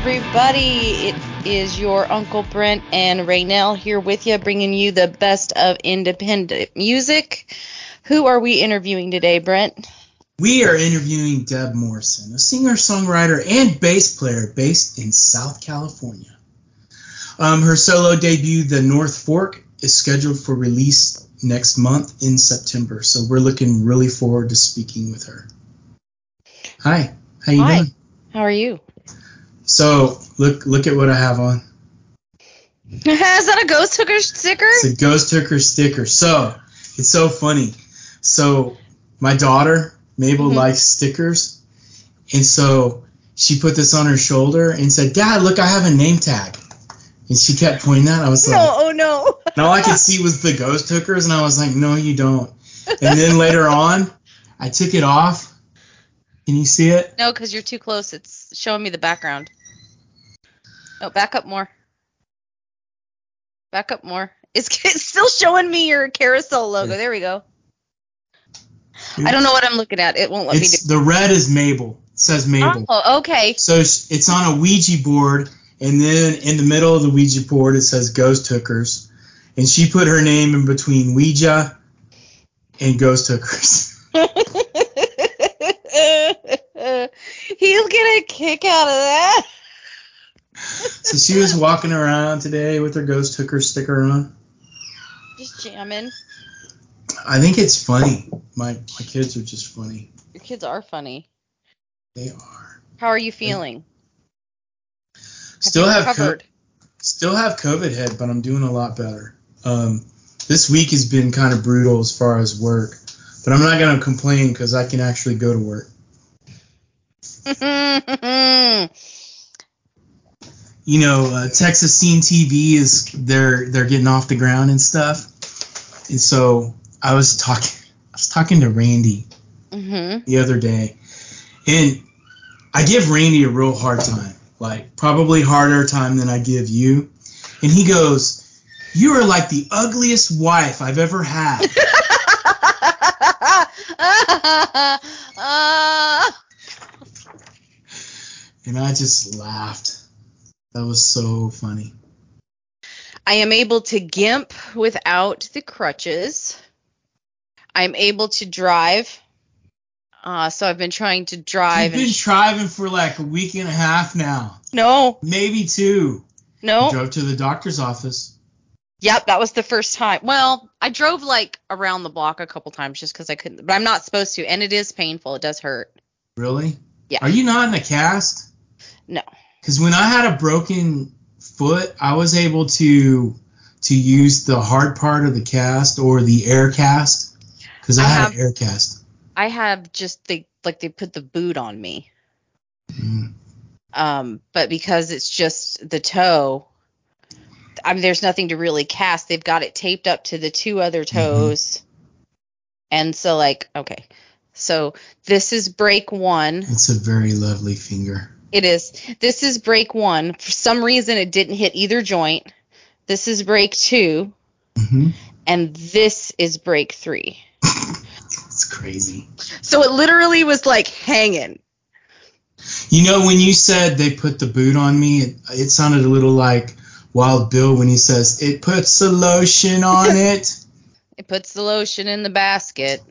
everybody. It is your Uncle Brent and Raynell here with you, bringing you the best of independent music. Who are we interviewing today, Brent? We are interviewing Deb Morrison, a singer songwriter and bass player based in South California. Um, her solo debut, The North Fork, is scheduled for release next month in September, so we're looking really forward to speaking with her. Hi, how you Hi. doing? How are you? So look look at what I have on. Is that a ghost hooker sticker? It's a ghost hooker sticker. So it's so funny. So my daughter Mabel Mhm. likes stickers, and so she put this on her shoulder and said, "Dad, look, I have a name tag." And she kept pointing that. I was like, No, oh no. and all I could see was the ghost hookers, and I was like, "No, you don't." And then later on, I took it off. Can you see it? No, because you're too close. It's showing me the background. Oh, back up more. Back up more. It's, it's still showing me your carousel logo. There we go. I don't know what I'm looking at. It won't let me do. The red is Mabel. It says Mabel. Oh, okay. So it's it's on a Ouija board, and then in the middle of the Ouija board it says Ghost Hookers, and she put her name in between Ouija and Ghost Hookers. He'll get a kick out of that. So she was walking around today with her Ghost Hooker sticker on. Just jamming. I think it's funny. My my kids are just funny. Your kids are funny. They are. How are you feeling? Still you have co- still have COVID head, but I'm doing a lot better. Um, this week has been kind of brutal as far as work, but I'm not gonna complain because I can actually go to work. you know, uh, Texas Scene TV is they're they're getting off the ground and stuff. And so I was talking I was talking to Randy mhm. the other day, and I give Randy a real hard time, like probably harder time than I give you. And he goes, "You are like the ugliest wife I've ever had." and I just laughed. That was so funny. I am able to gimp without the crutches. I'm able to drive. Uh, so I've been trying to drive. You've been driving for like a week and a half now, no, maybe two. no. Drove to the doctor's office. Yep, that was the first time. Well, I drove like around the block a couple times just because I couldn't, but I'm not supposed to, and it is painful. It does hurt. Really? Yeah. Are you not in a cast? No. Because when I had a broken foot, I was able to to use the hard part of the cast or the air cast. Because I, I had have- an air cast. I have just they like they put the boot on me. Mm. Um, but because it's just the toe, I mean, there's nothing to really cast. They've got it taped up to the two other toes, and so like okay, so this is break one. It's a very lovely finger. It is. This is break one. For some reason, it didn't hit either joint. This is break two, hmm and this is break three. it's crazy. So it literally was like hanging. You know, when you said they put the boot on me, it, it sounded a little like Wild Bill when he says, it puts the lotion on it. It puts the lotion in the basket.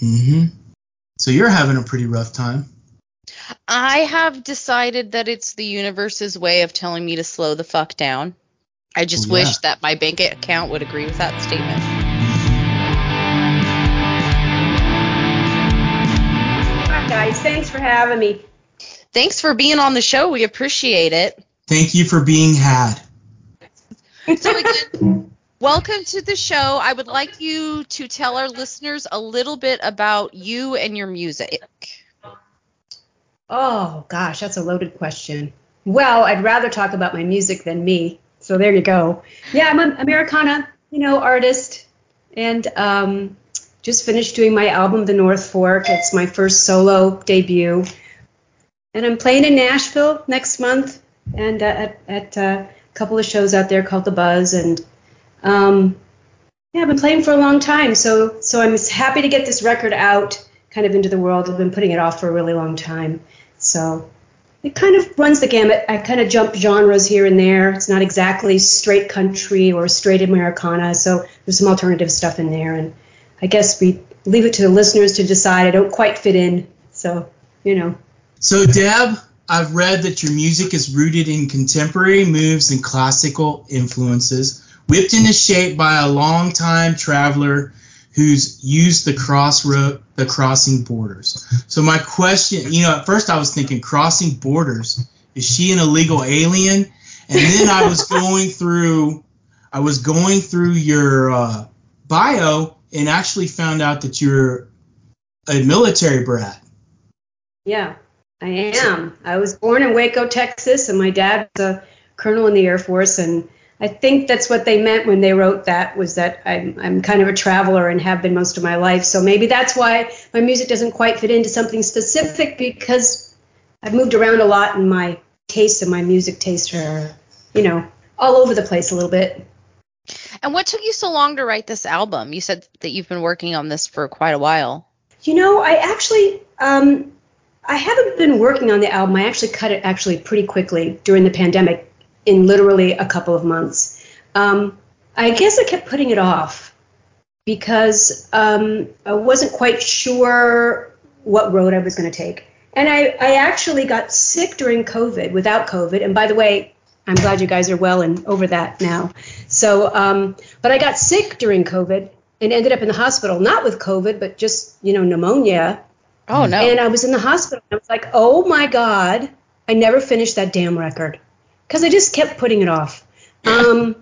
hmm So you're having a pretty rough time. I have decided that it's the universe's way of telling me to slow the fuck down. I just oh, yeah. wish that my bank account would agree with that statement. Hi, guys. Thanks for having me. Thanks for being on the show. We appreciate it. Thank you for being had. So again, welcome to the show. I would like you to tell our listeners a little bit about you and your music. Oh, gosh, that's a loaded question. Well, I'd rather talk about my music than me. So there you go. Yeah, I'm an Americana, you know, artist, and um, just finished doing my album, The North Fork. It's my first solo debut, and I'm playing in Nashville next month, and uh, at, at uh, a couple of shows out there called The Buzz, and um, yeah, I've been playing for a long time. So so I'm happy to get this record out, kind of into the world. I've been putting it off for a really long time. So it kind of runs the gamut. I kind of jump genres here and there. It's not exactly straight country or straight Americana, so there's some alternative stuff in there. And I guess we leave it to the listeners to decide. I don't quite fit in, so you know. So Deb, I've read that your music is rooted in contemporary moves and classical influences, whipped into shape by a long-time traveler who's used the crossroad, the crossing borders. So my question, you know, at first I was thinking crossing borders. Is she an illegal alien? And then I was going through, I was going through your uh, bio and actually found out that you're a military brat. Yeah, I am. I was born in Waco, Texas, and my dad was a colonel in the Air Force, and I think that's what they meant when they wrote that was that I'm, I'm kind of a traveler and have been most of my life. So maybe that's why my music doesn't quite fit into something specific because I've moved around a lot and my tastes and my music tastes are, you know, all over the place a little bit. And what took you so long to write this album? You said that you've been working on this for quite a while. You know, I actually, um, I haven't been working on the album. I actually cut it actually pretty quickly during the pandemic in literally a couple of months. Um, I guess I kept putting it off because um, I wasn't quite sure what road I was going to take. And I, I actually got sick during COVID without COVID. And by the way, I'm glad you guys are well and over that now. So, um, but I got sick during COVID and ended up in the hospital, not with COVID, but just, you know, pneumonia. Oh, no. And I was in the hospital. And I was like, oh my God, I never finished that damn record because I just kept putting it off. Um,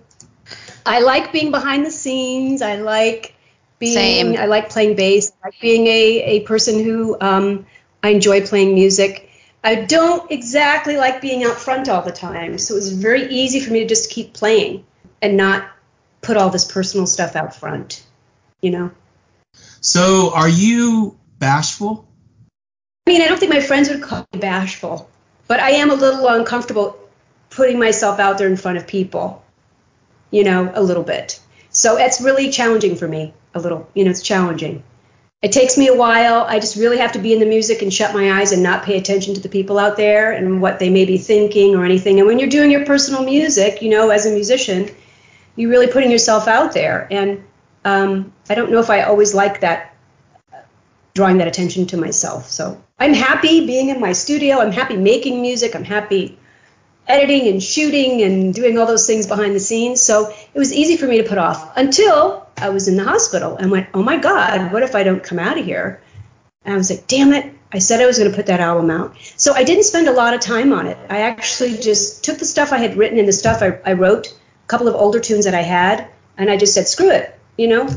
I like being behind the scenes. I like being. Same. I like playing bass. I like being a a person who um, I enjoy playing music. I don't exactly like being out front all the time, so it was very easy for me to just keep playing and not put all this personal stuff out front. You know. So, are you bashful? I mean, I don't think my friends would call me bashful, but I am a little uncomfortable putting myself out there in front of people, you know, a little bit. So it's really challenging for me, a little, you know, it's challenging. It takes me a while. I just really have to be in the music and shut my eyes and not pay attention to the people out there and what they may be thinking or anything. And when you're doing your personal music, you know, as a musician, you're really putting yourself out there. And um, I don't know if I always like that, drawing that attention to myself. So I'm happy being in my studio. I'm happy making music. I'm happy editing and shooting and doing all those things behind the scenes. So it was easy for me to put off until I was in the hospital and went, oh my God, what if I don't come out of here? And I was like, damn it. I said I was going to put that album out. So I didn't spend a lot of time on it. I actually just took the stuff I had written and the stuff I, I wrote, a couple of older tunes that I had, and I just said, screw it, you know,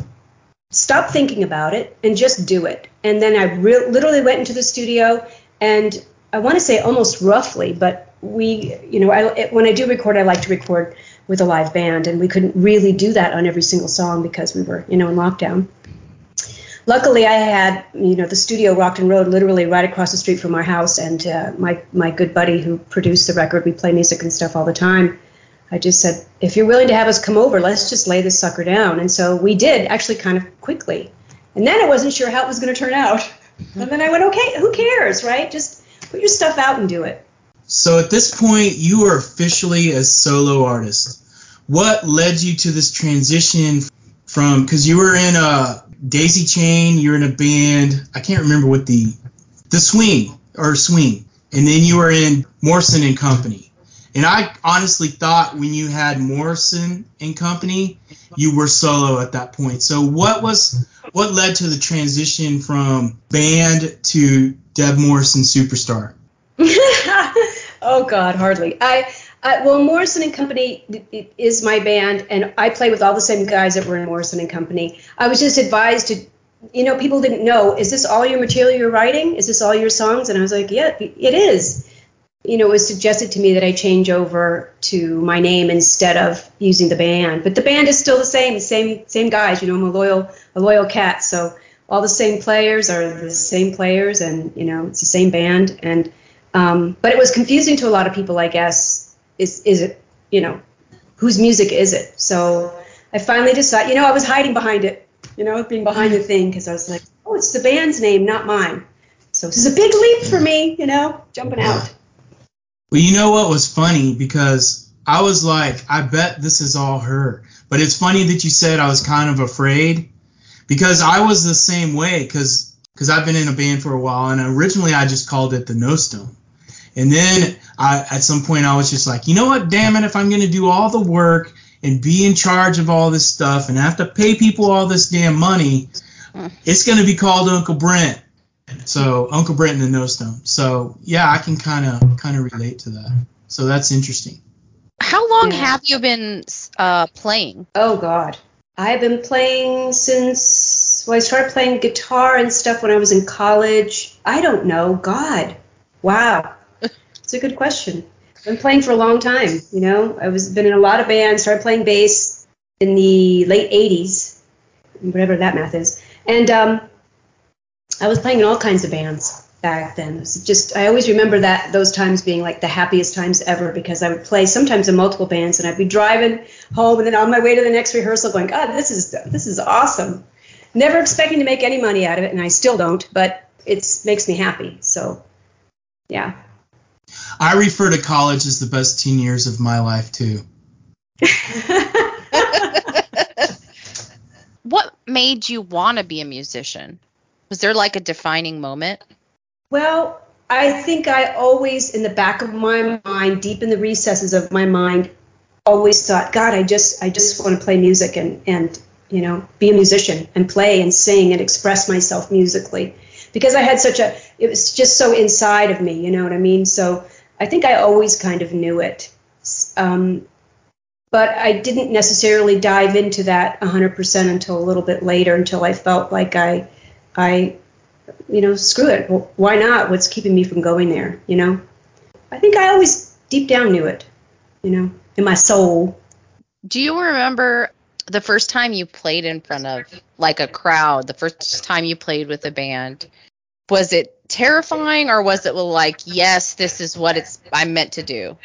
stop thinking about it and just do it. And then I re- literally went into the studio and I want to say almost roughly, but we, you know, I, when I do record, I like to record with a live band, and we couldn't really do that on every single song because we were, you know, in lockdown. Luckily, I had, you know, the studio Rockton Road literally right across the street from our house, and uh, my my good buddy who produced the record, we play music and stuff all the time. I just said, if you're willing to have us come over, let's just lay this sucker down. And so we did, actually, kind of quickly. And then I wasn't sure how it was going to turn out. And then I went, okay, who cares, right? Just put your stuff out and do it. So at this point, you are officially a solo artist. What led you to this transition from? Because you were in a Daisy Chain, you're in a band. I can't remember what the the Swing or Swing, and then you were in Morrison and Company. And I honestly thought when you had Morrison and Company, you were solo at that point. So what was what led to the transition from band to Deb Morrison superstar? oh God, hardly. I, I well, Morrison and Company is my band, and I play with all the same guys that were in Morrison and Company. I was just advised to, you know, people didn't know, is this all your material you're writing? Is this all your songs? And I was like, yeah, it is. You know, it was suggested to me that I change over to my name instead of using the band. But the band is still the same, same same guys. You know, I'm a loyal a loyal cat, so all the same players are the same players, and you know, it's the same band and um, but it was confusing to a lot of people, I guess. Is is it, you know, whose music is it? So I finally decided, you know, I was hiding behind it, you know, being behind the thing because I was like, oh, it's the band's name, not mine. So this is a big leap for me, you know, jumping out. Well, you know what was funny because I was like, I bet this is all her. But it's funny that you said I was kind of afraid because I was the same way because because I've been in a band for a while and originally I just called it the No Stone. And then I, at some point I was just like, you know what, damn it, if I'm gonna do all the work and be in charge of all this stuff and have to pay people all this damn money, it's gonna be called Uncle Brent. So Uncle Brent and the No Stone. So yeah, I can kind of kind of relate to that. So that's interesting. How long Yeah. have you been uh, playing? Oh God, I've been playing since well, I started playing guitar and stuff when I was in college. I don't know. God, wow, it's a good question. I've been playing for a long time. You know, I was been in a lot of bands. Started playing bass in the late '80s, whatever that math is, and um, I was playing in all kinds of bands back then. It was just I always remember that those times being like the happiest times ever because I would play sometimes in multiple bands and I'd be driving home and then on my way to the next rehearsal going, God, this is this is awesome. Never expecting to make any money out of it and I still don't, but it makes me happy. So yeah. I refer to college as the best teen years of my life too. What made you want to be a musician? Was there like a defining moment? Well, I think I always, in the back of my mind, deep in the recesses of my mind, always thought, God, I just, I just want to play music and, and, you know, be a musician and play and sing and express myself musically, because I had such a, it was just so inside of me, you know what I mean? So I think I always kind of knew it, um, but I didn't necessarily dive into that 100% until a little bit later, until I felt like I, I you know, screw it. Why not? What's keeping me from going there? You know, I think I always deep down knew it, you know, in my soul. Do you remember the first time you played in front of like a crowd? The first time you played with a band? Was it terrifying or was it like, yes, this is what it's I'm meant to do?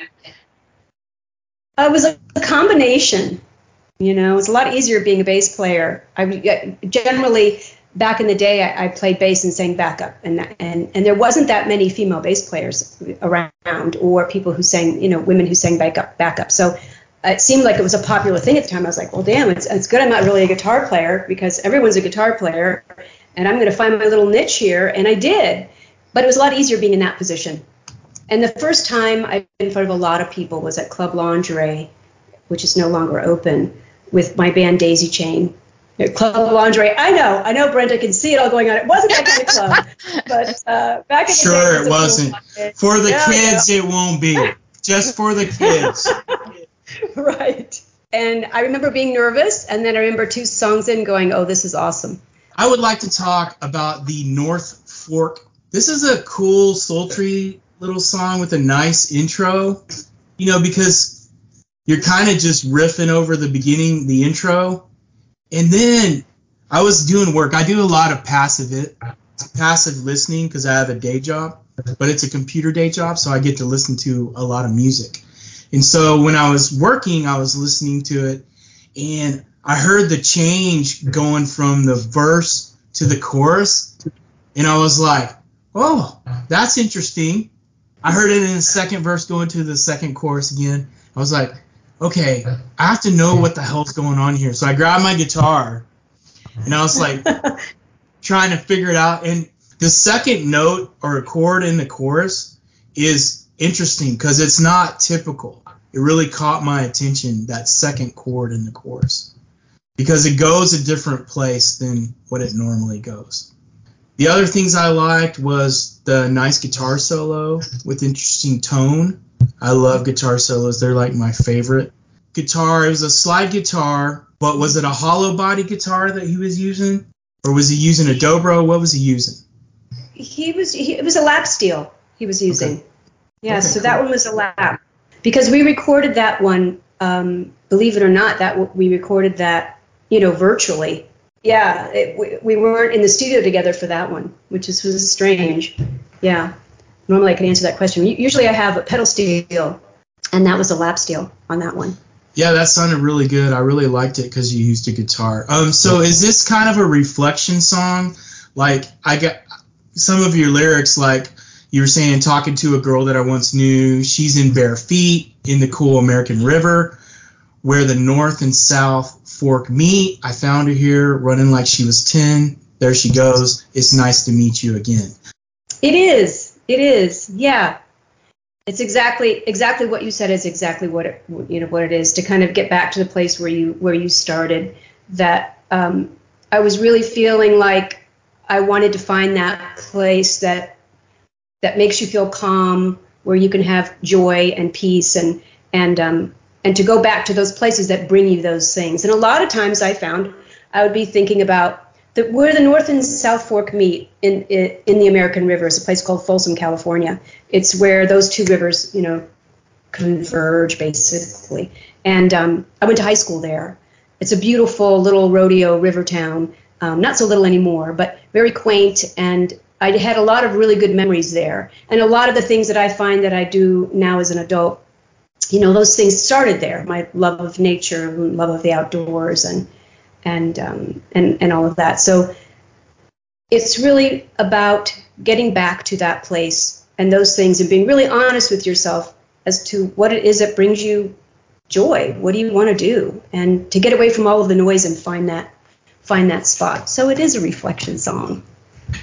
Uh, it was a combination. You know, it's a lot easier being a bass player. I generally back in the day I, I played bass and sang backup, and and and there wasn't that many female bass players around, or people who sang, you know, women who sang backup backup. So it seemed like it was a popular thing at the time. I was like, well, damn, it's it's good I'm not really a guitar player because everyone's a guitar player, and I'm going to find my little niche here, and I did. But it was a lot easier being in that position. And the first time been in front of a lot of people was at Club Lingerie, which is no longer open, with my band Daisy Chain. At Club Lingerie, I know, I know, Brenda can see it all going on. It wasn't that kind of club, but uh, back in the day, Sure, it wasn't. For the Yeah, kids, it won't be. Just for the kids. right. And I remember being nervous, and then I remember two songs in going, "Oh, this is awesome." I would like to talk about the North Fork. This is a cool, sultry little song with a nice intro, you know, because you're kind of just riffing over the beginning, the intro. And then I was doing work. I do a lot of passive it, passive listening because I have a day job, but it's a computer day job, so I get to listen to a lot of music. And so when I was working, I was listening to it, and I heard the change going from the verse to the chorus, and I was like, "Oh, that's interesting." I heard it in the second verse going to the second chorus again. I was like, "Okay, I have to know what the hell's going on here." So I grabbed my guitar, and I was like trying to figure it out. And the second note or a chord in the chorus is interesting because it's not typical. It really caught my attention that second chord in the chorus because it goes a different place than what it normally goes. The other things I liked was the nice guitar solo with interesting tone. I love guitar solos. They're like my favorite. Guitar, it was a slide guitar, but was it a hollow body guitar that he was using? Or was he using a dobro? What was he using? He was. He, it was a lap steel he was using. Okay. Yeah, Okay, so that one was a lap because we recorded that one. Um, believe it or not, that we recorded that, you know, virtually. Yeah, it, we, we weren't in the studio together for that one, which is was strange. Yeah, normally I could answer that question. Usually I have a pedal steel, and that was a lap steel on that one. Yeah, that sounded really good. I really liked it because you used a guitar. Um, so is this kind of a reflection song? Like I got some of your lyrics, like You were saying talking to a girl that I once knew. She's in bare feet in the cool American River, where the North and South Fork meet. I found her here running like she was 10. There she goes. It's nice to meet you again. It is. It is. Yeah. It's exactly exactly what you said is exactly what it you know what it is to kind of get back to the place where you where you started. That um, I was really feeling like I wanted to find that place that that makes you feel calm, where you can have joy and peace and and um, and to go back to those places that bring you those things. And a lot of times I found I would be thinking about the, where the North and South Fork meet in, in, the American River is a place called Folsom, California. It's where those two rivers, you know, converge basically. And um, I went to high school there. It's a beautiful little rodeo river town, um, not so little anymore, but very quaint. And I had a lot of really good memories there. And a lot of the things that I find that I do now as an adult, you know, those things started there. My love of nature, love of the outdoors, and and um, and and all of that. So it's really about getting back to that place and those things and being really honest with yourself as to what it is that brings you joy. What do you want to do? And to get away from all of the noise and find that find that spot. So it is a reflection song.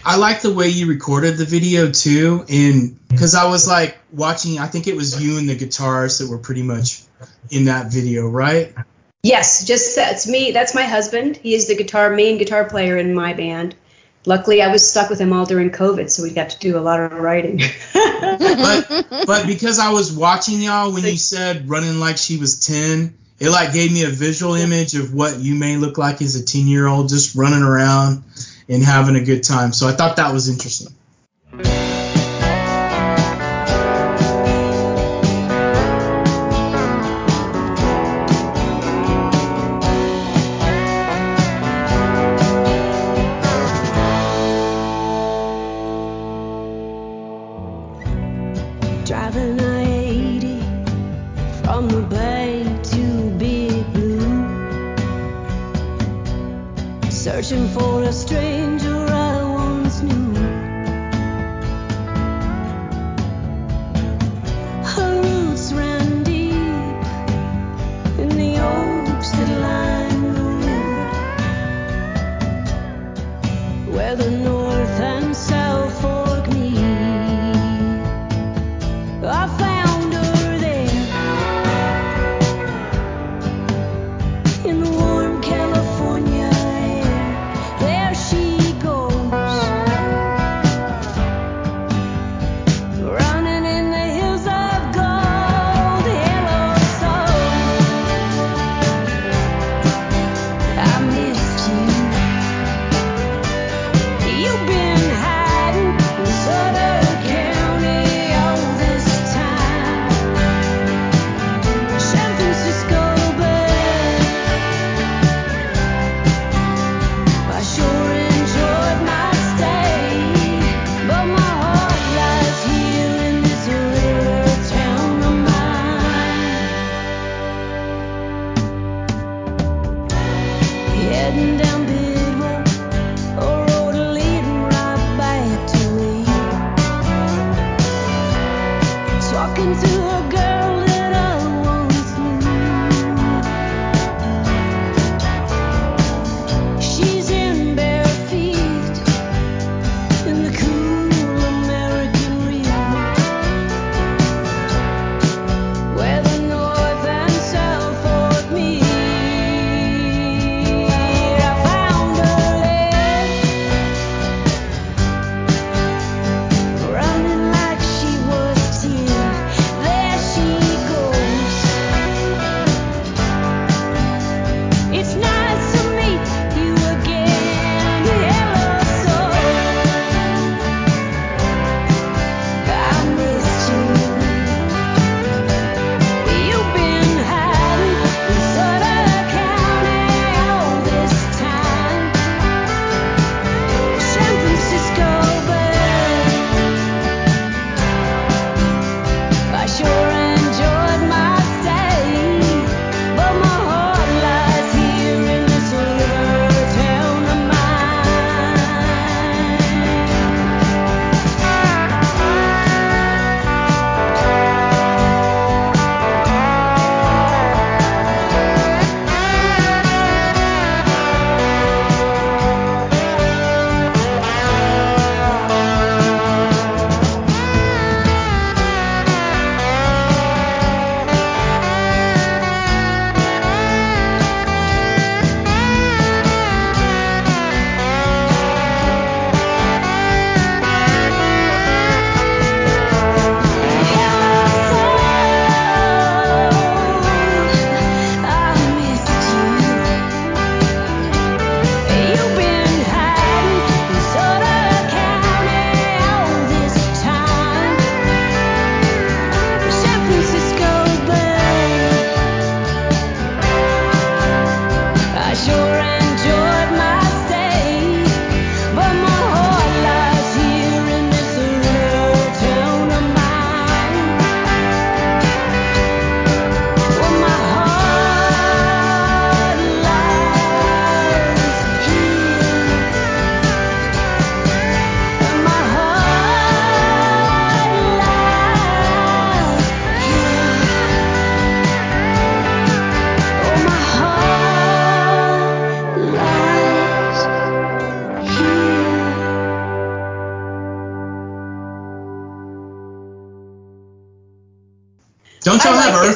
I like the way you recorded the video too, and because I was like watching, I think it was you and the guitars that were pretty much in that video, right? Yes, just that's me. That's my husband. He is the guitar main guitar player in my band. Luckily, I was stuck with him all during COVID, so we got to do a lot of writing. but but because I was watching y'all when you said running like she was ten, it like gave me a visual image of what you may look like as a ten year old just running around and having a good time. So I thought that was interesting.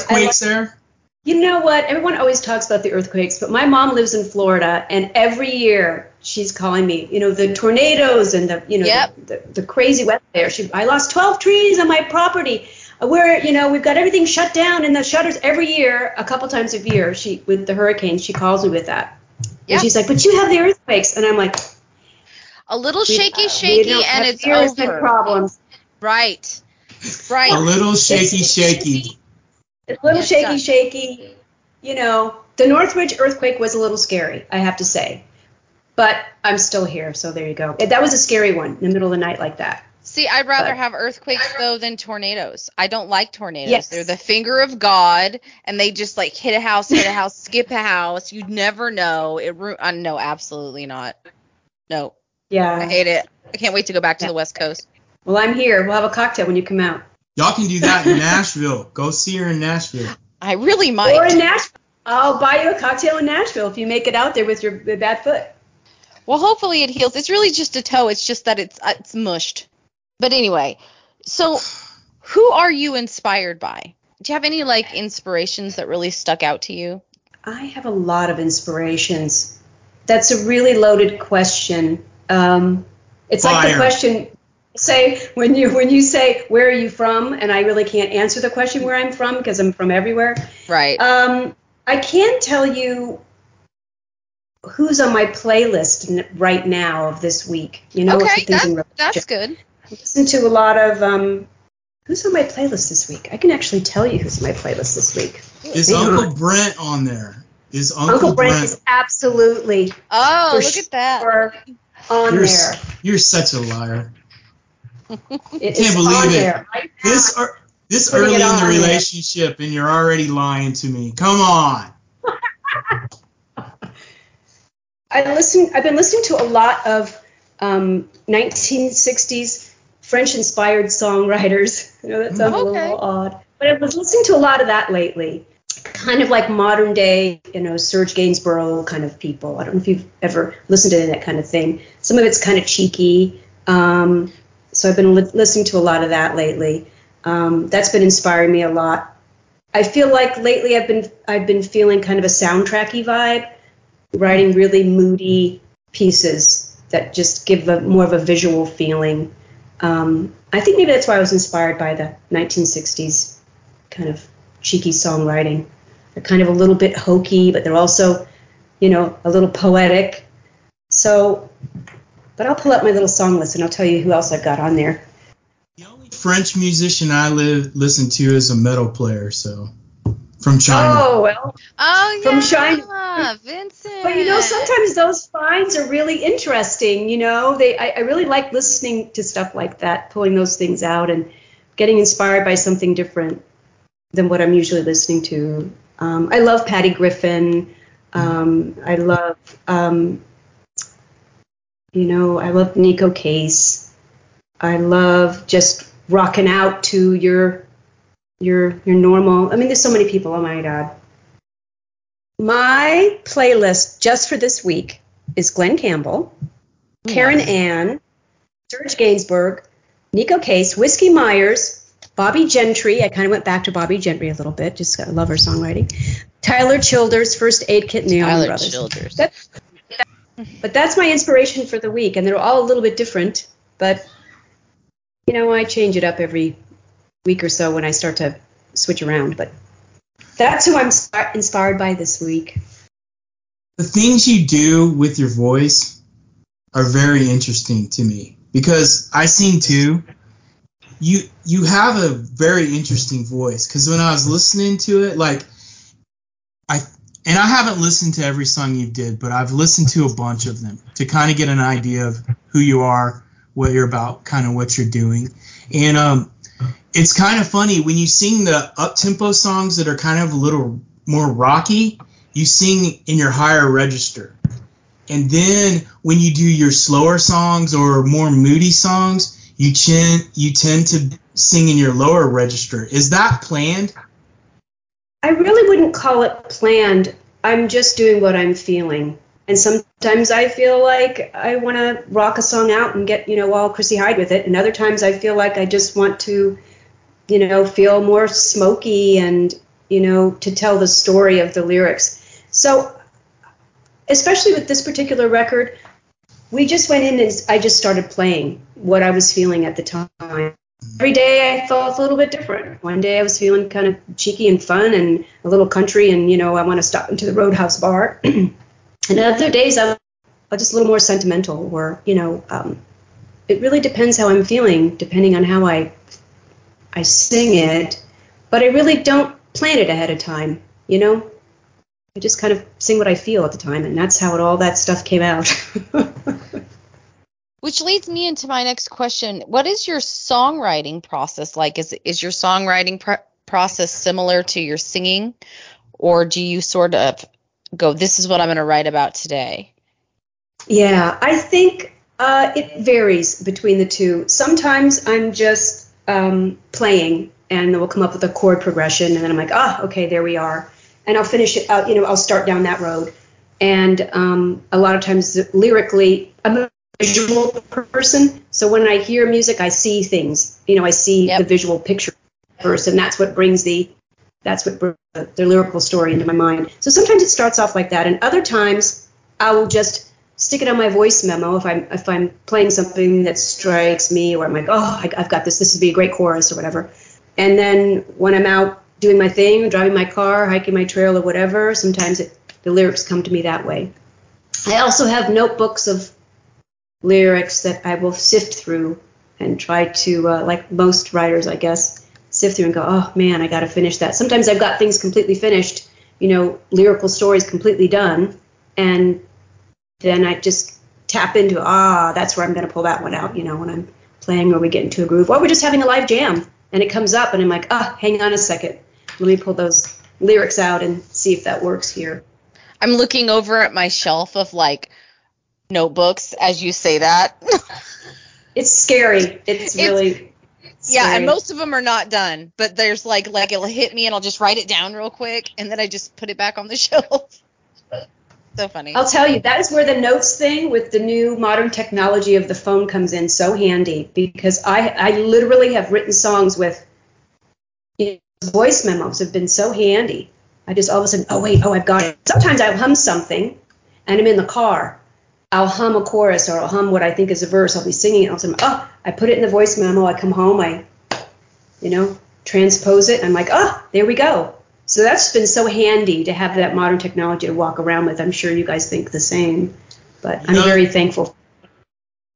Earthquakes there? You know what? Everyone always talks about the earthquakes, but my mom lives in Florida, and every year she's calling me. You know, the tornadoes and the you know Yep. the, the crazy weather there. She, I lost 12 trees on my property. Where you know we've got everything shut down and the shutters every year, a couple times a year. She with the hurricanes, she calls me with that. Yeah. And she's like, "But you have the earthquakes," and I'm like, A little shaky, uh, shaky, and it's years over. Problems. Right. Right. A little shaky, shaky. It's a little shaky, shaky. You know, the Northridge earthquake was a little scary, I have to say. But I'm still here, so there you go. That was a scary one in the middle of the night like that. See, I'd rather But- have earthquakes though than tornadoes. I don't like tornadoes. Yes. They're the finger of God, and they just like hit a house, hit a house, skip a house. You'd never know. It. Ru- uh, no, absolutely not. No, Yeah. I hate it. I can't wait to go back to the West Coast. Well, I'm here. We'll have a cocktail when you come out. Y'all can do that in Nashville. Go see her in Nashville. I really might. Or in Nashville. I'll buy you a cocktail in Nashville if you make it out there with your bad foot. Well, hopefully it heals. It's really just a toe. It's just that it's uh, it's mushed. But anyway, so who are you inspired by? Do you have any like inspirations that really stuck out to you? I have a lot of inspirations. That's a really loaded question. Um, it's like the question say when you when you say where are you from, and I really can't answer the question where I'm from because I'm from everywhere. Right. Um, I can tell you who's on my playlist n- right now of this week. You know, okay, put things in that, that's good. I listen to a lot of um, who's on my playlist this week. I can actually tell you who's on my playlist this week. Is Hang on. Uncle Brent on there? Is Uncle, Uncle Brent Brent? is absolutely Oh, for look at that. on You're, there. s- you're such a liar. It can't believe it. Right. This are, this early it in the on there. relationship, and you're already lying to me. Come on. I listen. I've been listening to a lot of um, 1960s French-inspired songwriters. I know that sounds a little odd, but I was listening to a lot of that lately. Kind of like modern day, you know, Serge Gainsbourg kind of people. I don't know if you've ever listened to that kind of thing. Some of it's kind of cheeky. Um, so I've been li- listening to a lot of that lately. Um, that's been inspiring me a lot. I feel like lately I've been I've been feeling kind of a soundtracky vibe writing really moody pieces that just give a more of a visual feeling. Um, I think maybe that's why I was inspired by the 1960s kind of cheeky songwriting. They're kind of a little bit hokey, but they're also, you know, a little poetic. So, but I'll pull up my little song list and I'll tell you who else I've got on there. The only French musician I live listen to is a metal player, so from China. Oh well, Oh yeah. From yeah, China. Vincent. But you know, sometimes those finds are really interesting. You know, they I, I really like listening to stuff like that, pulling those things out and getting inspired by something different than what I'm usually listening to. Um, I love Patty Griffin. Um, I love, um, you know, I love Neko Case. I love just rocking out to your your your normal. I mean, there's so many people. Oh my God. My playlist just for this week is Glen Campbell, oh, Keren Ann, Serge Gainsbourg, Neko Case, Whiskey Myers, Bobbie Gentry. I kind of went back to Bobbie Gentry a little bit, just I love her songwriting. Tyler Childers, First Aid Kit, Allman Tyler Brothers. Childers. That- But that's my inspiration for the week, and they're all a little bit different. But you know, I change it up every week or so when I start to switch around. But that's who I'm inspired by this week. The things you do with your voice are very interesting to me because I sing too. You you have a very interesting voice because when I was listening to it, like and I haven't listened to every song you did, but I've listened to a bunch of them to kind of get an idea of who you are, what you're about, kind of what you're doing, and um, it's kind of funny when you sing the up tempo songs that are kind of a little more rocky. You sing in your higher register, and then when you do your slower songs or more moody songs, you chen- you tend to sing in your lower register. Is that planned? I really wouldn't call it planned. I'm just doing what I'm feeling. And sometimes I feel like I want to rock a song out and get, you know, all Chrissie Hynde with it. And other times I feel like I just want to, you know, feel more smoky and you know, to tell the story of the lyrics. So, especially with this particular record, we just went in and I just started playing what I was feeling at the time. Every day I felt a little bit different. One day I was feeling kind of cheeky and fun and a little country, and you know I want to stop into the Roadhouse bar. and other days I'm just a little more sentimental, or you know, um, it really depends how I'm feeling, depending on how I I sing it. But I really don't plan it ahead of time. You know, I just kind of sing what I feel at the time, and that's how it all that stuff came out. Which leads me into my next question. What is your songwriting process like? Is is your songwriting pr- process similar to your singing, or do you sort of go, "This is what I'm going to write about today"? Yeah, I think uh, it varies between the two. Sometimes I'm just um, playing, and then we'll come up with a chord progression, and then I'm like, "Ah, oh, okay, there we are," and I'll finish it. out. you know, I'll start down that road. And um, a lot of times, lyrically, I'm visual person. So when I hear music, I see things. You know, I see yep. the visual picture first, and that's what brings the that's what brings the, the lyrical story into my mind. So sometimes it starts off like that, and other times I will just stick it on my voice memo if I'm if I'm playing something that strikes me, or I'm like, oh, I, have got this. This would be a great chorus or whatever. And then when I'm out doing my thing, driving my car, hiking my trail, or whatever, sometimes it, the lyrics come to me that way. I also have notebooks of lyrics that I will sift through and try to, uh, like most writers, I guess, sift through and go, oh man, I got to finish that. Sometimes I've got things completely finished, you know, lyrical stories completely done, and then I just tap into, ah, that's where I'm going to pull that one out, you know, when I'm playing or we get into a groove, or we're just having a live jam and it comes up and I'm like, ah, hang on a second, let me pull those lyrics out and see if that works here. I'm looking over at my shelf of like notebooks as you say that. it's scary. It's really it's, yeah, and most of them are not done, but there's like like it'll hit me and I'll just write it down real quick and then I just put it back on the shelf. so funny. I'll tell you, that is where the notes thing with the new modern technology of the phone comes in so handy because I I literally have written songs with you know, voice memos have been so handy. I just all of a sudden, oh wait, oh I've got it. Sometimes I'll hum something and I'm in the car I'll hum a chorus or I'll hum what I think is a verse. I'll be singing it. I'll say, oh, I put it in the voice memo. I come home, I, you know, transpose it. I'm like, oh, there we go. So that's been so handy to have that modern technology to walk around with. I'm sure you guys think the same, but I'm no, very thankful.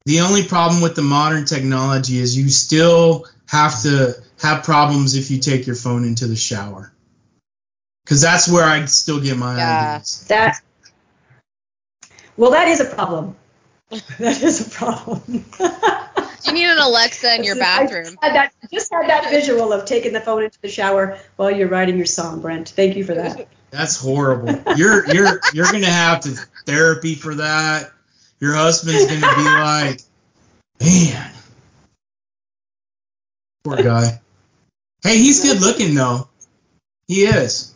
The only problem with the modern technology is you still have to have problems if you take your phone into the shower. Because that's where I still get my yeah. ideas. That well, that is a problem. that is a problem. you need an Alexa in your bathroom. I just had, that, just had that visual of taking the phone into the shower while you're writing your song, Brent. Thank you for that. That's horrible. You're you're you're gonna have to therapy for that. Your husband's gonna be like, man, poor guy. Hey, he's good looking though. He is.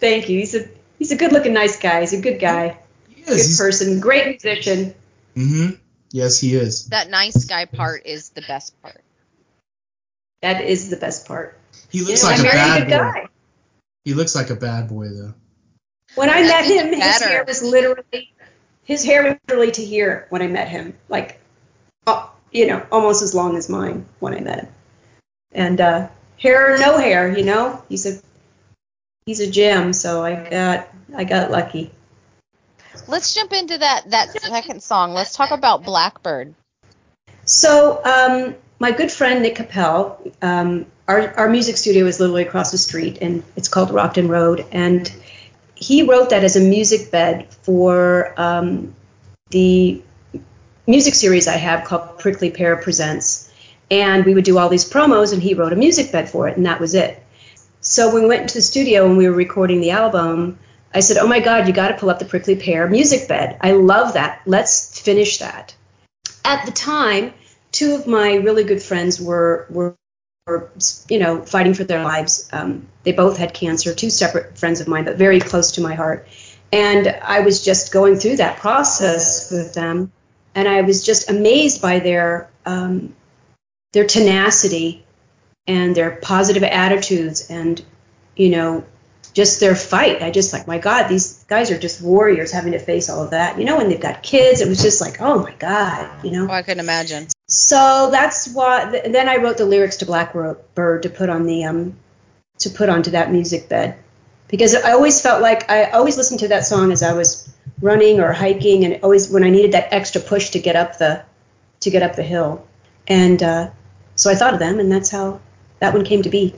thank you. He's a he's a good looking, nice guy. He's a good guy is. Good person, great musician. Mm-hmm. Yes, he is. That nice guy part is the best part. That is the best part. He looks like a bad boy. Guy. He looks like a bad boy though. When I met him, his hair was literally his hair was literally to here when I met him, like, oh, you know, almost as long as mine when I met him. And uh, hair or no hair, you know, he's a he's a gem. So I got I got lucky. Let's jump into that that second song. Let's talk about Blackbird. So, um, my good friend Nick Capel, um, our our music studio is literally across the street, and it's called Rockton Road, and he wrote that as a music bed for um, the music series I have called Prickly Pear Presents. And we would do all these promos, and he wrote a music bed for it, and that was it. So when we went into the studio and we were recording the album, I said, Oh my God, you got to pull up the Prickly Pear music bed. I love that. Let's finish that. At the time, two of my really good friends were, were, were you know, fighting for their lives. Um, they both had cancer, two separate friends of mine, but very close to my heart. And I was just going through that process with them. And I was just amazed by their, um, their tenacity and their positive attitudes and you know, just their fight. I just like, my God, these guys are just warriors having to face all of that. You know, when they've got kids, it was just like, oh my God, you know. Oh, I couldn't imagine. So that's why. Then I wrote the lyrics to Blackbird to put on the um, to put onto that music bed, because I always felt like I always listened to that song as I was running or hiking, and always when I needed that extra push to get up the to get up the hill, and uh, so I thought of them, and that's how that one came to be.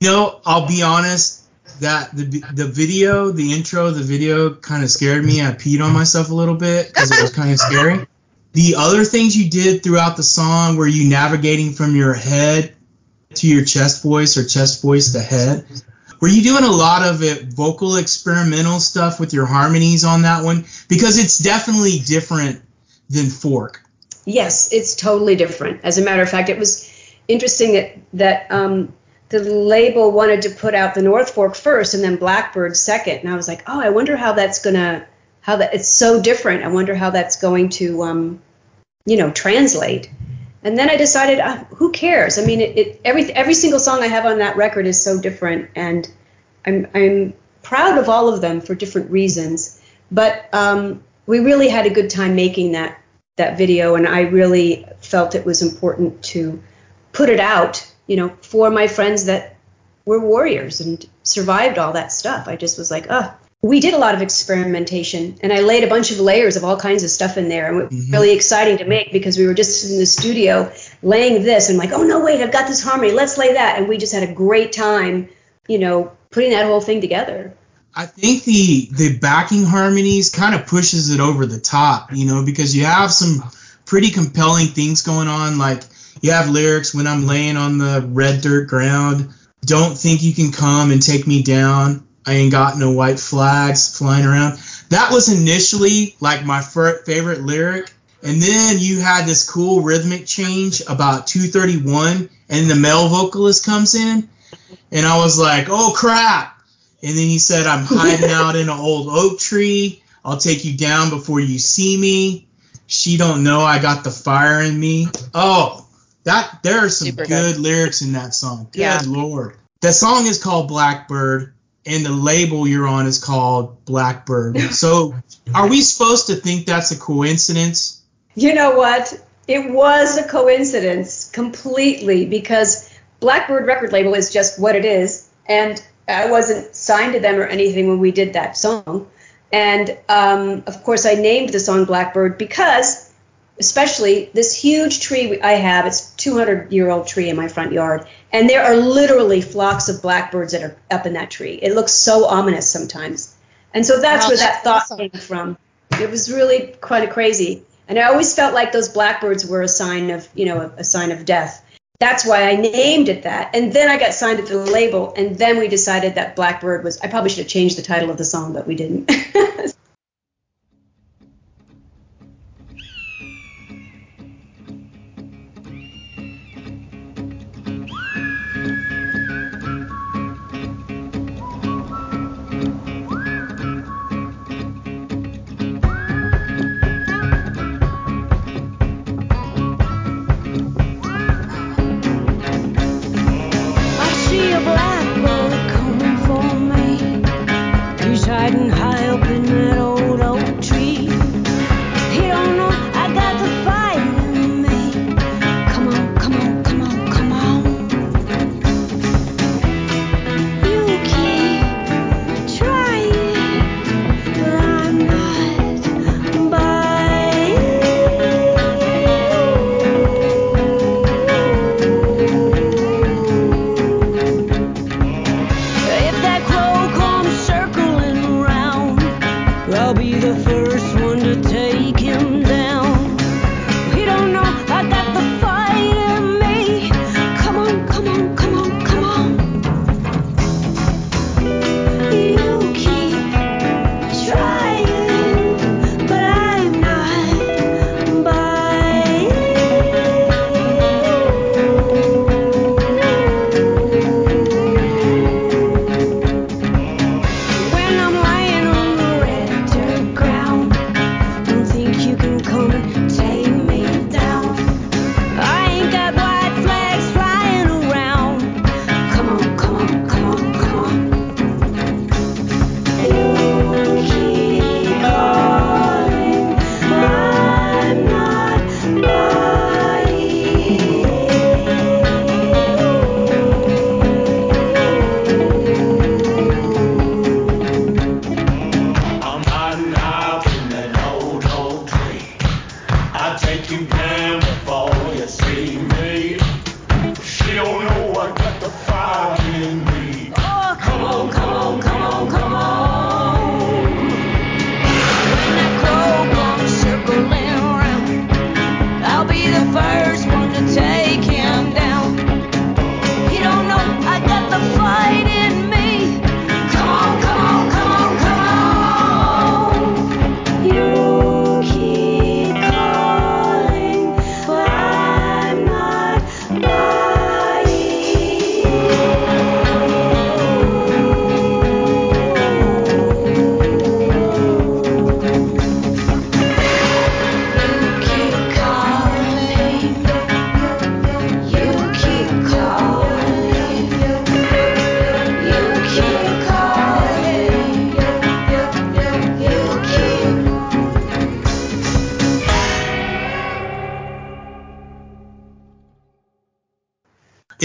You know, I'll be honest. That the the video, the intro, the video kind of scared me. I peed on myself a little bit because it was kind of scary. The other things you did throughout the song, were you navigating from your head to your chest voice or chest voice to head? Were you doing a lot of it vocal experimental stuff with your harmonies on that one? Because it's definitely different than Fork. Yes, it's totally different. As a matter of fact, it was interesting that that um, the label wanted to put out the North Fork first and then Blackbird second, and I was like, oh, I wonder how that's gonna how that it's so different. I wonder how that's going to um, you know translate. And then I decided, uh, who cares? I mean, it, it, every every single song I have on that record is so different, and I'm I'm proud of all of them for different reasons. But um, we really had a good time making that that video, and I really felt it was important to put it out, you know, for my friends that were warriors and survived all that stuff. I just was like, oh, we did a lot of experimentation and I laid a bunch of layers of all kinds of stuff in there and it was mm-hmm. really exciting to make because we were just in the studio laying this and like, oh no, wait, I've got this harmony, let's lay that. And we just had a great time, you know, putting that whole thing together. I think the the backing harmonies kind of pushes it over the top, you know, because you have some pretty compelling things going on. Like you have lyrics when I'm laying on the red dirt ground, don't think you can come and take me down. I ain't got no white flags flying around. That was initially like my favorite lyric. And then you had this cool rhythmic change about 231, and the male vocalist comes in, and I was like, oh crap. And then he said, I'm hiding out in an old oak tree. I'll take you down before you see me. She don't know I got the fire in me. Oh, that there are some Super good, good lyrics in that song. Good yeah. lord. The song is called Blackbird and the label you're on is called Blackbird. So are we supposed to think that's a coincidence? You know what? It was a coincidence completely because Blackbird record label is just what it is. And I wasn't signed to them or anything when we did that song. And um, of course, I named the song Blackbird because especially this huge tree I have. It's 200 year old tree in my front yard, and there are literally flocks of blackbirds that are up in that tree. It looks so ominous sometimes, and so that's wow, where that's that thought awesome. came from. It was really kind of crazy, and I always felt like those blackbirds were a sign of, you know, a, a sign of death. That's why I named it that. And then I got signed to the label, and then we decided that Blackbird was. I probably should have changed the title of the song, but we didn't.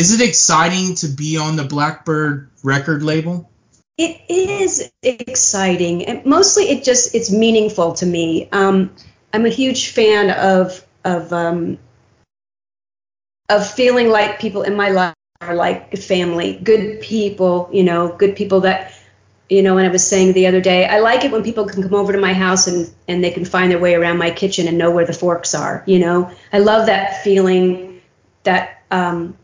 is it exciting to be on the Blackbird record label? It is exciting, and mostly it just it's meaningful to me. Um, I'm a huge fan of of um, of feeling like people in my life are like family, good people, you know, good people that you know, and I was saying the other day, I like it when people can come over to my house and, and they can find their way around my kitchen and know where the forks are. You know, I love that feeling that um,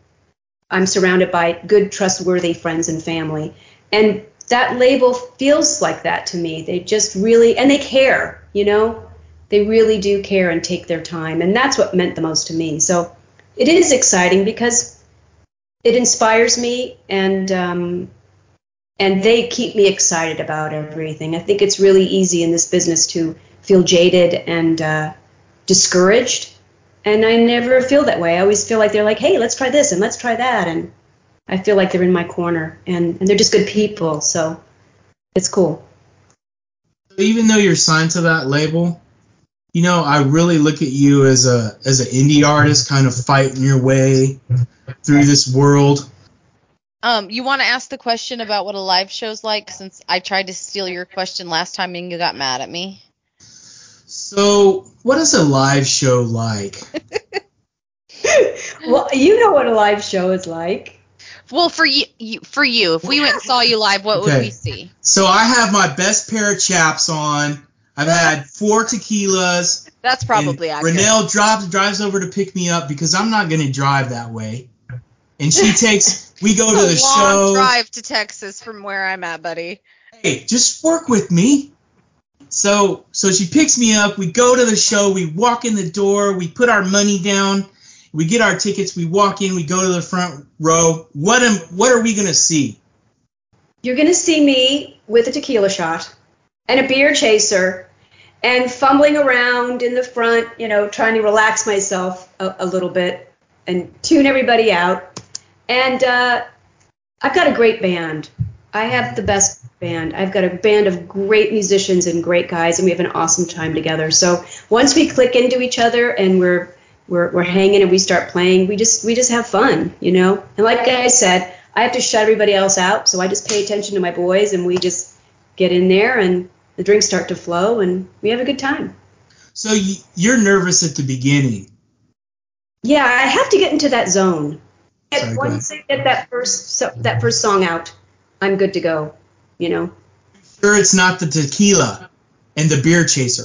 I'm surrounded by good, trustworthy friends and family. And that label feels like that to me. They just really, and they care, you know, they really do care and take their time. And that's what meant the most to me. So it is exciting because it inspires me and, um, and they keep me excited about everything. I think it's really easy in this business to feel jaded and uh, discouraged, and I never feel that way. I always feel like they're like, "Hey, let's try this and let's try that," and I feel like they're in my corner, and, and they're just good people. So it's cool. Even though you're signed to that label, you know, I really look at you as a as an indie artist, kind of fighting your way through this world um, you want to ask the question about what a live show's like since I tried to steal your question last time and you got mad at me? So, what is a live show like? well, you know what a live show is like. Well, for you, you for you, if we went and saw you live, what okay. would we see? So I have my best pair of chaps on. I've had four tequilas. That's probably accurate. Renelle drives drives over to pick me up because I'm not going to drive that way, and she takes we go to the show. Drive to Texas from where I'm at, buddy. Hey, just work with me. So so she picks me up. We go to the show. We walk in the door. We put our money down. We get our tickets. We walk in. We go to the front row. What am what are we gonna see? You're gonna see me with a tequila shot and a beer chaser and fumbling around in the front, you know, trying to relax myself a, a little bit and tune everybody out. And uh, I've got a great band. I have the best band. I've got a band of great musicians and great guys, and we have an awesome time together. So once we click into each other and we're we're, we're hanging and we start playing, we just we just have fun, you know. And like I said, I have to shut everybody else out, so I just pay attention to my boys, and we just get in there, and the drinks start to flow, and we have a good time. So you're nervous at the beginning. Yeah, I have to get into that zone. Sorry, once I get that first so, that first song out, I'm good to go. You know. Sure, it's not the tequila and the beer chaser.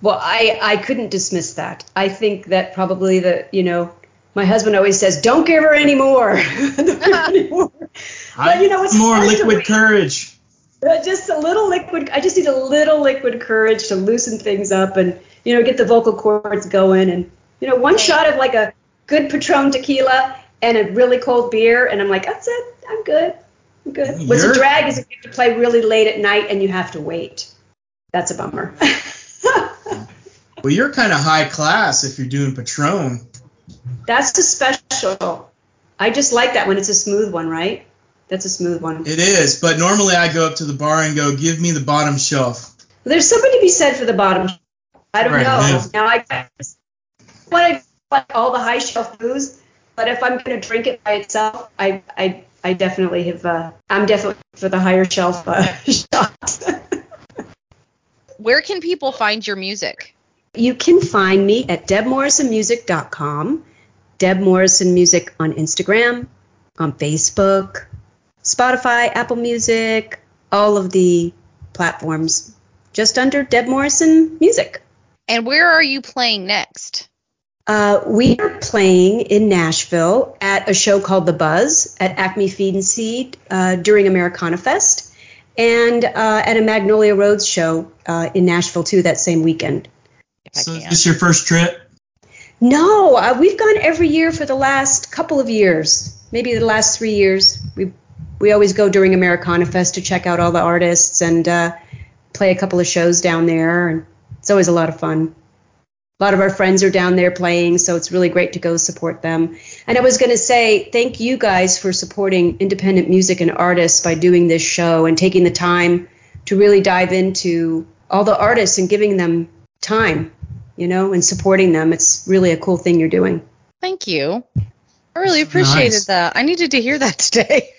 Well, I I couldn't dismiss that. I think that probably the you know my husband always says don't give her any more. anymore. But you know it's more liquid courage. Uh, just a little liquid. I just need a little liquid courage to loosen things up and you know get the vocal cords going and you know one shot of like a good Patron tequila and a really cold beer, and I'm like, that's it. I'm good. Good. What's a drag is if you have to play really late at night and you have to wait. That's a bummer. well, you're kind of high class if you're doing Patron. That's a special. I just like that when it's a smooth one, right? That's a smooth one. It is, but normally I go up to the bar and go, give me the bottom shelf. There's something to be said for the bottom. I don't right, know. Now I want to like all the high shelf booze but if I'm going to drink it by itself, I I, I definitely have. Uh, I'm definitely for the higher shelf uh, shots. Where can people find your music? You can find me at debmorrisonmusic.com, Deb Morrison Music on Instagram, on Facebook, Spotify, Apple Music, all of the platforms, just under Deb Morrison Music. And where are you playing next? Uh, we are playing in Nashville at a show called The Buzz at Acme Feed and Seed uh, during Americana Fest, and uh, at a Magnolia Roads show uh, in Nashville too that same weekend. So is this your first trip? No, uh, we've gone every year for the last couple of years, maybe the last three years. We we always go during Americana Fest to check out all the artists and uh, play a couple of shows down there, and it's always a lot of fun a lot of our friends are down there playing, so it's really great to go support them. And I was going to say, thank you guys for supporting independent music and artists by doing this show and taking the time to really dive into all the artists and giving them time, you know, and supporting them. It's really a cool thing you're doing. Thank you. I really Nice. appreciated that. I needed to hear that today.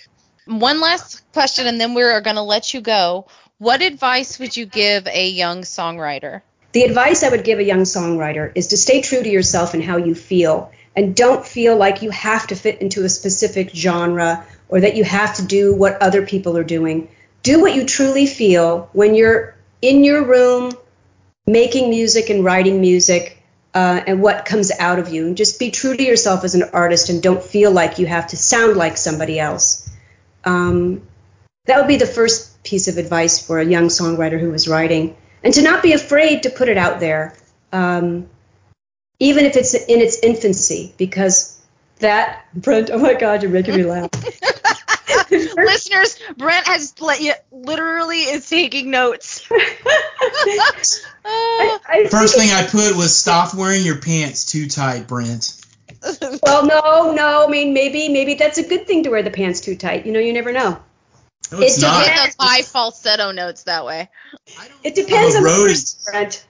One last question, and then we're going to let you go. What advice would you give a young songwriter? The advice I would give a young songwriter is to stay true to yourself and how you feel, and don't feel like you have to fit into a specific genre or that you have to do what other people are doing. Do what you truly feel when you're in your room making music and writing music uh, and what comes out of you. And just be true to yourself as an artist and don't feel like you have to sound like somebody else. Um, that would be the first piece of advice for a young songwriter who is writing. And to not be afraid to put it out there, um, even if it's in its infancy, because that, Brent, oh my God, you're making me laugh. Listeners, Brent has let you, literally is taking notes. I, I First thing I put was stop wearing your pants too tight, Brent. well, no, no. I mean, maybe, maybe that's a good thing to wear the pants too tight. You know, you never know. No, it's It not. Depends. those high falsetto notes that way. It depends on the roadie. person, Brent.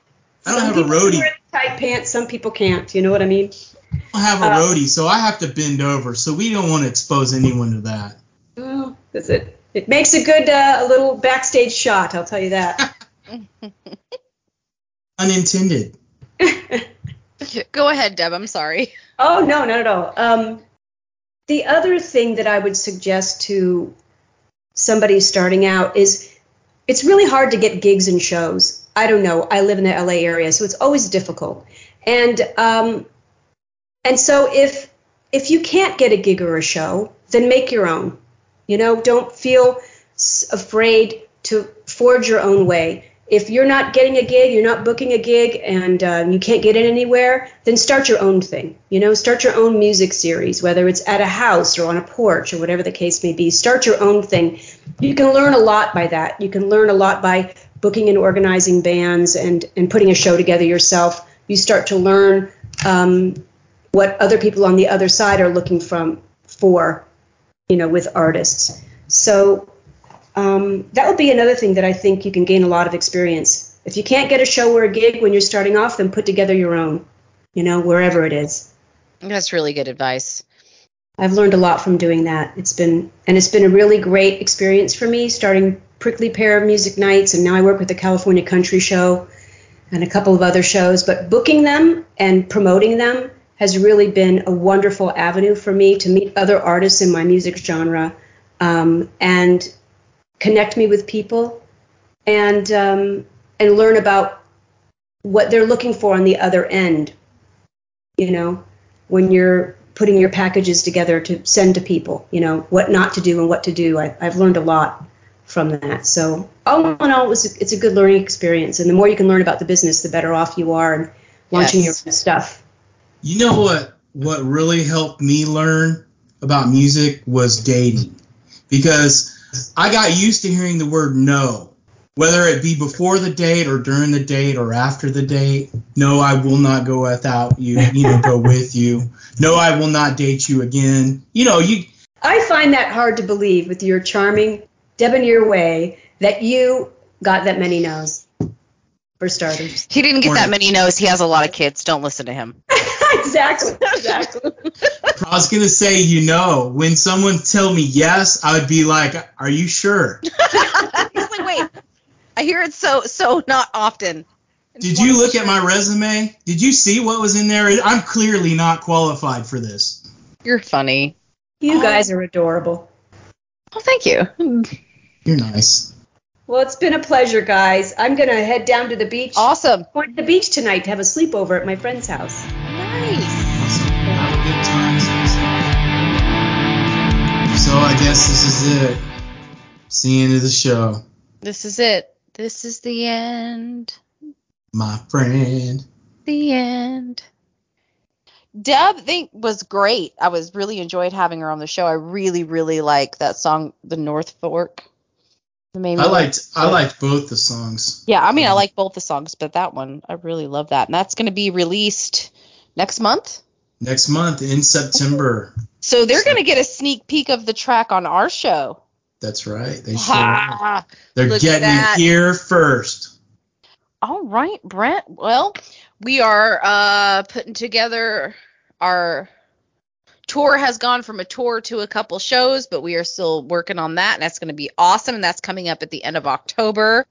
I don't some have a people can roadie. wear tight pants, some people can't. You know what I mean? I don't have a Uh, roadie, so I have to bend over. So we don't want to expose anyone to that. Well, that's it. It makes a good uh, a little backstage shot. I'll tell you that. Unintended. Go ahead, Deb. I'm sorry. Oh no, not at all. Um, the other thing that I would suggest to somebody starting out is it's really hard to get gigs and shows. I don't know. I live in the LA area, so it's always difficult. And um, and so if if you can't get a gig or a show, then make your own. You know, don't feel afraid to forge your own way. If you're not getting a gig, you're not booking a gig, and uh, you can't get it anywhere, then start your own thing. You know, start your own music series, whether it's at a house or on a porch or whatever the case may be. Start your own thing. You can learn a lot by that. You can learn a lot by booking and organizing bands and, and putting a show together yourself. You start to learn um, what other people on the other side are looking from for, you know, with artists. So um, that would be another thing that I think you can gain a lot of experience. If you can't get a show or a gig when you're starting off, then put together your own, you know, wherever it is. That's really good advice. I've learned a lot from doing that. It's been and it's been a really great experience for me starting Prickly Pear Music Nights and now I work with the California Country Show and a couple of other shows, but booking them and promoting them has really been a wonderful avenue for me to meet other artists in my music genre um, and connect me with people and um, and learn about what they're looking for on the other end. You know, when you're putting your packages together to send to people, you know, what not to do and what to do. I, I've learned a lot from that. So all in all, it was, it's a good learning experience. And the more you can learn about the business, the better off you are in launching Yes. your stuff. You know what? What really helped me learn about music was dating, because I got used to hearing the word no, whether it be before the date or during the date or after the date. No, I will not go without you. You know, go with you. No, I will not date you again. You know, you I find that hard to believe with your charming, debonair way that you got that many no's, for starters. He didn't get Or- that many no's. He has a lot of kids. Don't listen to him. exactly, exactly. I was gonna say, you know, when someone tell me yes, I would be like, "Are you sure?" He's like, wait. I hear it so so not often. Did you look at my resume? Did you see what was in there? I'm clearly not qualified for this. You're funny. You oh. guys are adorable. Oh, thank you. You're nice. Well, it's been a pleasure, guys. I'm going to head down to the beach. Awesome. Going to the beach tonight to have a sleepover at my friend's house. Nice. I guess this is it. It's the end of the show, This is it. This is the end. my friend. The end. Deb think was great. I was really enjoyed having her on the show. I really, really like that song, The North Fork. I like- liked I liked both the songs. Yeah, I mean, I like both the songs, but that one, I really love that. And that's going to be released next month. Next month in September. So they're going to get a sneak peek of the track on our show. That's right. They sure. are. Ha! They're getting it here first. All right, Brent. Well, we are uh, putting together our tour has gone from a tour to a couple shows, but we are still working on that, and that's going to be awesome. And that's coming up at the end of October.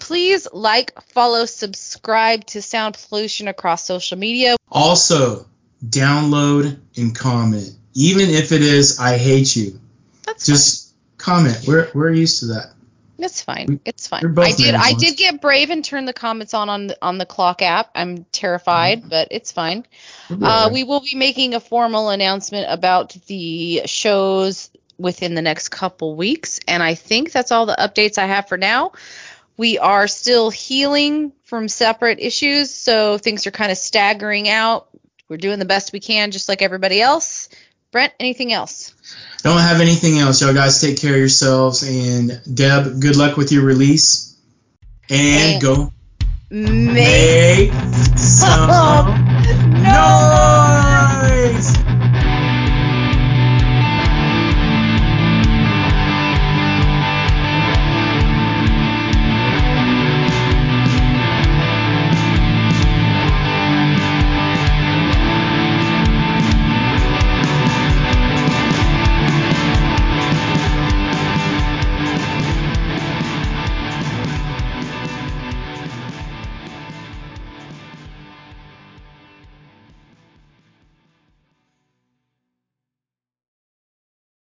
Please like, follow, subscribe to Sound Pollution across social media. Also, download and comment, even if it is "I hate you." That's Just comment. We're we're used to that. It's fine. It's fine. I did. I did get brave and turn the comments on on the, on the clock app. I'm terrified, but it's fine. Uh, we will be making a formal announcement about the shows within the next couple weeks, and I think that's all the updates I have for now. We are still healing from separate issues, so things are kind of staggering out. We're doing the best we can, just like everybody else. Brent, anything else? Don't have anything else. Y'all guys take care of yourselves. And Deb, good luck with your release. And And- go May make some noise.